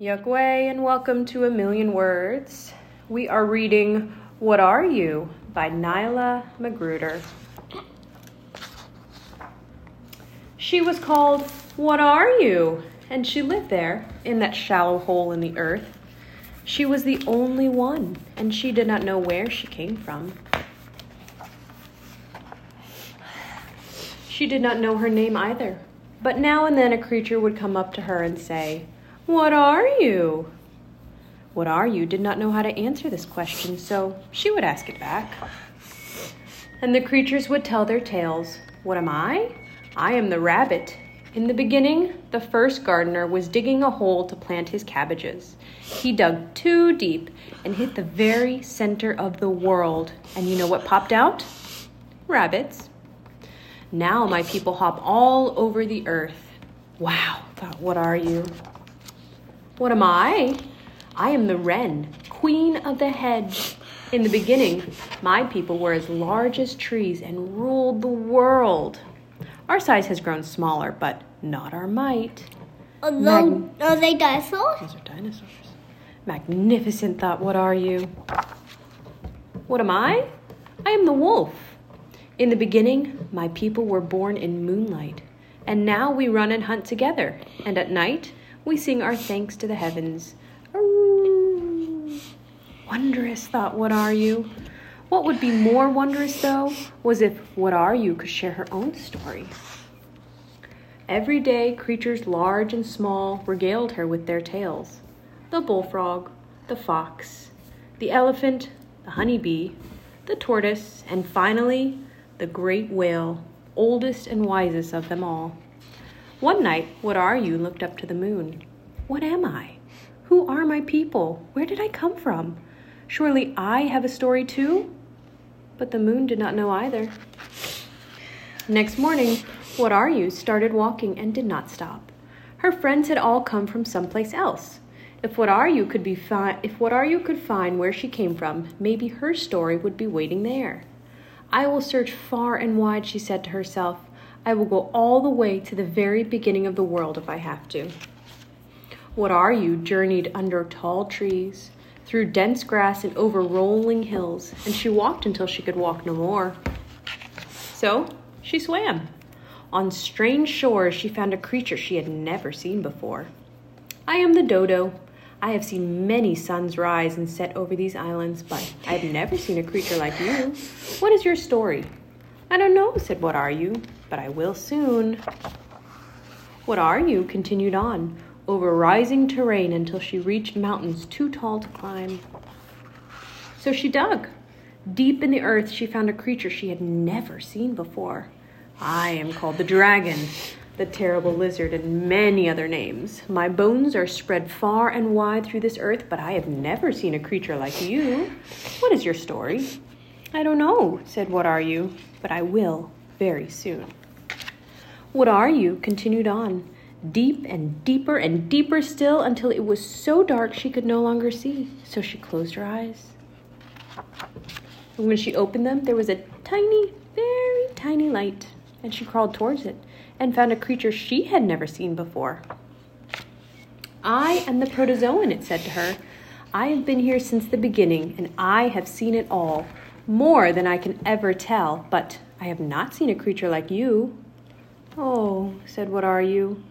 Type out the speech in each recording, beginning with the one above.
Yukway, and welcome to A Million Words. We are reading Wutaryoo by Nyla Magruder. She was called Wutaryoo? And she lived there, in that shallow hole in the earth. She was the only one, and she did not know where she came from. She did not know her name either, but now and then a creature would come up to her and say, What are you? Wutaryoo did not know how to answer this question, so she would ask it back. And the creatures would tell their tales. What am I? I am the rabbit. In the beginning, the first gardener was digging a hole to plant his cabbages. He dug too deep and hit the very center of the world. And you know what popped out? Rabbits. Now my people hop all over the earth. Wow, thought, Wutaryoo? What am I? I am the wren, queen of the hedge. In the beginning, my people were as large as trees and ruled the world. Our size has grown smaller, but not our might. Are, Mag- are they dinosaurs? Those are dinosaurs. Magnificent thought, Wutaryoo? What am I? I am the wolf. In the beginning, my people were born in moonlight, and now we run and hunt together, and at night we sing our thanks to the heavens. Wondrous thought, Wutaryoo? What would be more wondrous, though, was if Wutaryoo could share her own story. Every day, creatures large and small regaled her with their tales the bullfrog, the fox, the elephant, the honeybee, the tortoise, and finally, the great whale, oldest and wisest of them all. One night, Wutaryoo looked up to the moon. What am I? Who are my people? Where did I come from? Surely I have a story too? But the moon did not know either. Next morning, Wutaryoo started walking and did not stop. Her friends had all come from someplace else. If Wutaryoo could be fi- if Wutaryoo could find where she came from, maybe her story would be waiting there. I will search far and wide, she said to herself. I will go all the way to the very beginning of the world if I have to. Wutaryoo journeyed under tall trees, through dense grass and over rolling hills, and she walked until she could walk no more. So she swam. On strange shores, she found a creature she had never seen before. I am the dodo. I have seen many suns rise and set over these islands, but I have never seen a creature like you. What is your story? I don't know, said Wutaryoo, but I will soon. Wutaryoo continued on, over rising terrain until she reached mountains too tall to climb. So she dug. Deep in the earth, she found a creature she had never seen before. I am called the dragon, the terrible lizard, and many other names. My bones are spread far and wide through this earth, but I have never seen a creature like you. What is your story? I don't know, said Wutaryoo, but I will very soon. Wutaryoo? continued on, deep and deeper and deeper still until it was so dark she could no longer see. So she closed her eyes. And when she opened them, there was a tiny, very tiny light, and she crawled towards it and found a creature she had never seen before. I am the protozoan, it said to her. I have been here since the beginning, and I have seen it all, more than I can ever tell, but I have not seen a creature like you. Oh, said Wutaryoo?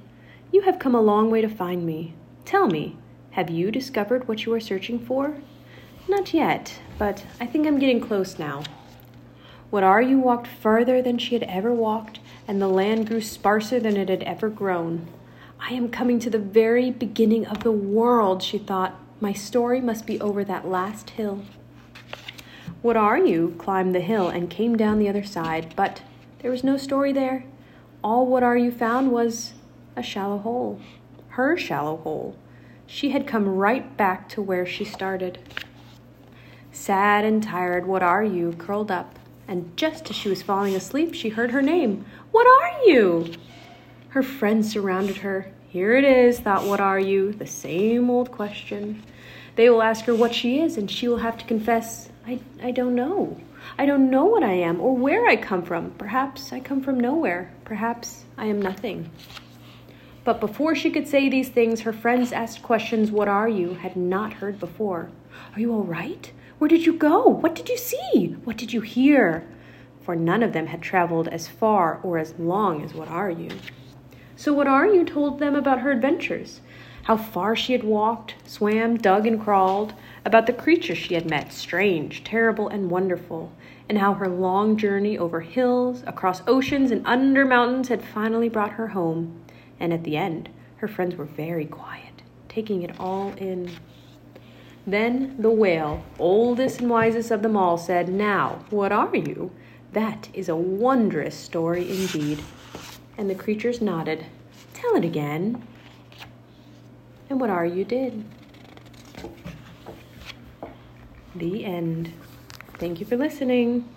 You have come a long way to find me. Tell me, have you discovered what you are searching for? Not yet, but I think I'm getting close now. Wutaryoo walked further than she had ever walked, and the land grew sparser than it had ever grown. I am coming to the very beginning of the world, she thought. My story must be over that last hill. Wutaryoo climbed the hill and came down the other side, but there was no story there. All Wutaryoo found was a shallow hole. Her shallow hole. She had come right back to where she started. Sad and tired, Wutaryoo curled up, and just as she was falling asleep, she heard her name. Wutaryoo? Her friends surrounded her. Here it is, thought Wutaryoo? The same old question. They will ask her what she is, and she will have to confess, I, I don't know. I don't know what I am or where I come from. Perhaps I come from nowhere. Perhaps I am nothing. But before she could say these things, her friends asked questions Wutaryoo? had not heard before. Are you all right? Where did you go? What did you see? What did you hear? For none of them had traveled as far or as long as Wutaryoo? So Wutaryoo told them about her adventures how far she had walked, swam, dug, and crawled, about the creatures she had met, strange, terrible, and wonderful, and how her long journey over hills, across oceans, and under mountains had finally brought her home. And at the end, her friends were very quiet, taking it all in. Then the whale, oldest and wisest of them all, said, Now, Wutaryoo? That is a wondrous story indeed. And the creatures nodded. Tell it again and Wutaryoo did. The end. Thank you for listening.